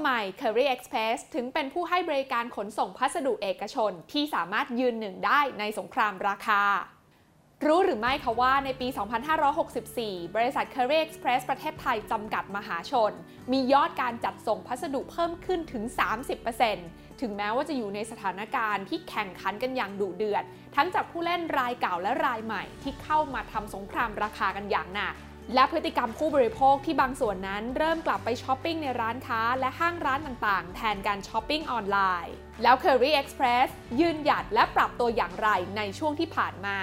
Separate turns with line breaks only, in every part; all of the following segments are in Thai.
ำไม Curry Express ถึงเป็นผู้ให้บริการขนส่งพัสดุเอกชนที่สามารถยืนหนึ่งได้ในสงครามราคา รู้หรือไม่คะว่าในปี 2564 บริษัท Curry Express ประเทศไทยจำกัดมหาชน มียอดการจัดส่งพัสดุเพิ่มขึ้นถึง 30%ถึงแม้ว่าจะอยู่ในสถานการณ์ที่แข่งขันกันอย่างดุเดือด ทั้งจากผู้เล่นรายเก่าและรายใหม่ที่เข้ามาทำสงครามราคากันอย่างหนัก และพฤติกรรมผู้บริโภคที่บางส่วนนั้นเริ่มกลับไปช้อปปิ้งในร้านค้าและห้างร้านต่างๆ แทนการช้อปปิ้งออนไลน์ แล้ว Curry Express ยืนหยัดและปรับตัวอย่างไรในช่วงที่ผ่านมา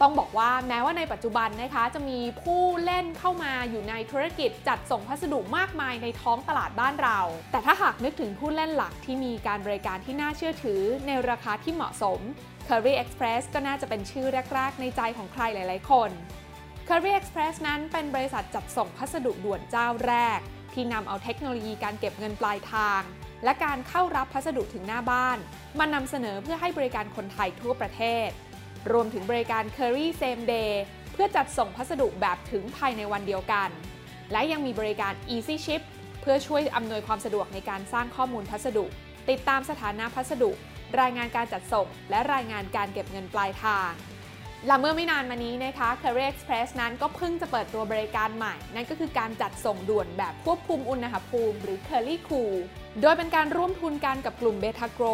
ต้องบอกว่าแม้ว่าในปัจจุบันนะคะ จะมีผู้เล่นเข้ามาอยู่ในธุรกิจจัดส่งพัสดุมากมายในท้องตลาดบ้านเรา แต่ถ้าหากนึกถึงผู้เล่นหลักที่มีการบริการที่น่าเชื่อถือในราคาที่เหมาะสม Curry Express ก็น่าจะเป็นชื่อแรก ๆ ในใจของใครหลาย ๆ คน Curry Express นั้นเป็นบริษัทจัดส่งพัสดุด่วนเจ้าแรก ที่นำเอาเทคโนโลยีการเก็บเงินปลายทาง และการเข้ารับพัสดุถึงหน้าบ้าน มานำเสนอเพื่อให้บริการคนไทยทั่วประเทศ รวมถึงบริการ Curry Same Day เพื่อจัดส่งพัสดุแบบถึงภายในวันเดียวกัน และยังมีบริการ Easy Ship เพื่อช่วยอำนวยความสะดวกในการสร้างข้อมูลพัสดุ ติดตามสถานะพัสดุ รายงานการจัดส่ง และรายงานการเก็บเงินปลายทาง และเมื่อไม่นานมานี้นะคะ Curry Express นั้นก็เพิ่งจะเปิดตัวบริการใหม่ นั่นก็คือการจัดส่งด่วนแบบควบคุมอุณหภูมิ หรือ Curly Cool โดยเป็นการร่วมทุนกันกับกลุ่มเบทาโกร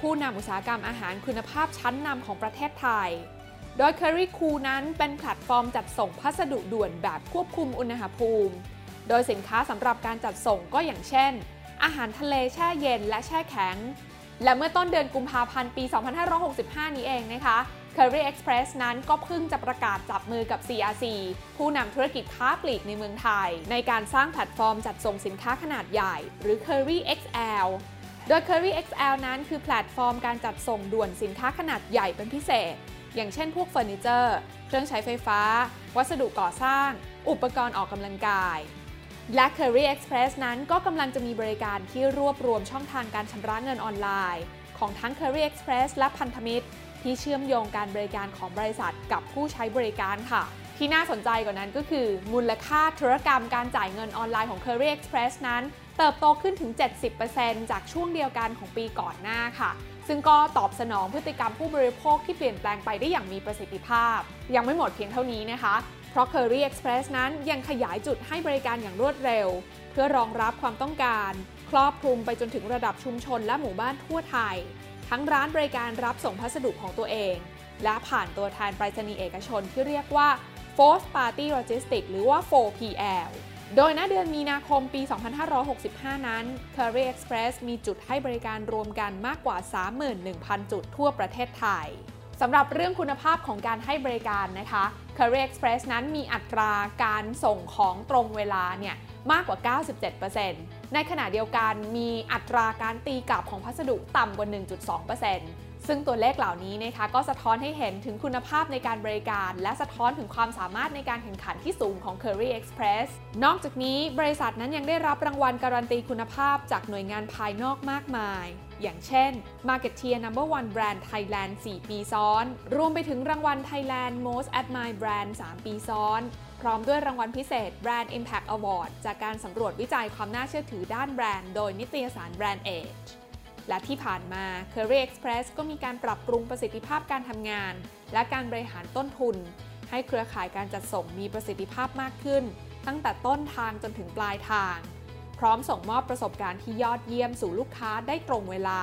ผู้นำอุตสาหกรรมอาหารคุณภาพชั้นนำของประเทศไทย โดย Curry Cool นั้นเป็นแพลตฟอร์มจัดส่งพัสดุด่วนแบบควบคุมอุณหภูมิ โดยสินค้าสำหรับการจัดส่งก็อย่างเช่น อาหารทะเลแช่เย็นและแช่แข็ง และเมื่อต้นเดือนกุมภาพันธ์ปี 2565 นี้เองนะคะ Kerry Express นั้นก็เพิ่งจะประกาศจับมือกับ CRC ผู้นำธุรกิจค้าปลีกในเมืองไทย ในการสร้างแพลตฟอร์มจัดส่งสินค้าขนาดใหญ่ หรือ Kerry XL โดย Kerry XL นั้นคือแพลตฟอร์มการจัดส่งด่วนสินค้าขนาดใหญ่เป็นพิเศษ อย่างเช่นพวกเฟอร์นิเจอร์ เครื่องใช้ไฟฟ้า วัสดุก่อสร้าง อุปกรณ์ออกกำลังกาย และ Curry Express นั้นก็กำลังจะมีบริการที่รวบรวมช่องทางการชำระเงินออนไลน์ ของทั้ง Curry Express และพันธมิตร ที่เชื่อมโยงการบริการของบริษัทกับผู้ใช้บริการค่ะ ที่น่าสนใจกว่านั้นก็คือ มูลค่าธุรกรรมการจ่ายเงินออนไลน์ของ Curry Express นั้น เติบโตขึ้นถึง 70%จากช่วงเดียวกันของปีก่อนหน้าค่ะซึ่งก็ตอบสนองพฤติกรรมผู้บริโภคที่เปลี่ยนแปลงไปได้อย่างมีประสิทธิภาพ ยังไม่หมดเพียงเท่านี้นะคะ เพราะ Curry Express นั้นยังขยายจุดให้บริการอย่างรวดเร็ว เพื่อรองรับความต้องการ ครอบคลุมไปจนถึงระดับชุมชนและหมู่บ้านทั่วไทย ทั้งร้านบริการรับส่งพัสดุของตัวเอง และผ่านตัวแทนไปรษณีย์เอกชนที่เรียกว่า Fourth Party Logistics หรือว่า 4PL โดยณเดือนมีนาคมปี 2565 นั้น Curry Express มีจุดให้บริการรวมกันมากกว่า 31,000 จุดทั่วประเทศไทย สำหรับเรื่องคุณภาพของการให้บริการนะคะ Curry Express นั้นมีอัตราการส่งของตรงเวลาเนี่ยมากกว่า 97%ในขณะเดียวกันมีอัตราการตีกลับของพัสดุต่ำกว่า 1.2% ซึ่งตัวเลขเหล่านี้นะคะก็สะท้อนให้เห็นถึงคุณภาพในการบริการ และสะท้อนถึงความสามารถในการแข่งขันที่สูงของ Curry Express นอกจากนี้บริษัทนั้นยังได้รับรางวัลการันตีคุณภาพจากหน่วยงานภายนอกมากมาย อย่างเช่น Marketeer Number One Brand Thailand 4 ปีซ้อน รวมไปถึงรางวัล Thailand Most Admired Brand 3 ปีซ้อน พร้อมด้วยรางวัลพิเศษ Brand Impact Award จากการสำรวจวิจัยความน่าเชื่อถือด้านแบรนด์ โดยนิตยสาร Brand Age และที่ผ่านมา Curry Express ก็มีการปรับปรุงประสิทธิภาพการทำงาน และการบริหารต้นทุน ให้เครือข่ายการจัดส่งมีประสิทธิภาพมากขึ้น ตั้งแต่ต้นทางจนถึงปลายทาง พร้อมส่งมอบประสบการณ์ที่ยอดเยี่ยมสู่ลูกค้าได้ตรงเวลา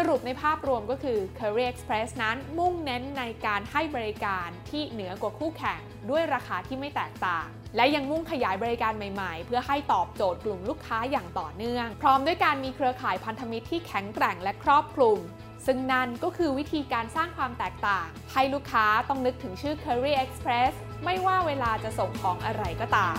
สรุปในภาพรวมก็คือ Curry Express นั้นมุ่งเน้นในการให้บริการที่เหนือกว่าคู่แข่ง ด้วยราคาที่ไม่แตกต่าง และยังมุ่งขยายบริการใหม่ๆ เพื่อให้ตอบโจทย์กลุ่มลูกค้าอย่างต่อเนื่อง พร้อมด้วยการมีเครือข่ายพันธมิตรที่แข็งแกร่งและครอบคลุม ซึ่งนั่นก็คือวิธีการสร้างความแตกต่าง ให้ลูกค้าต้องนึกถึงชื่อ Curry Express ไม่ว่าเวลาจะส่งของอะไรก็ตาม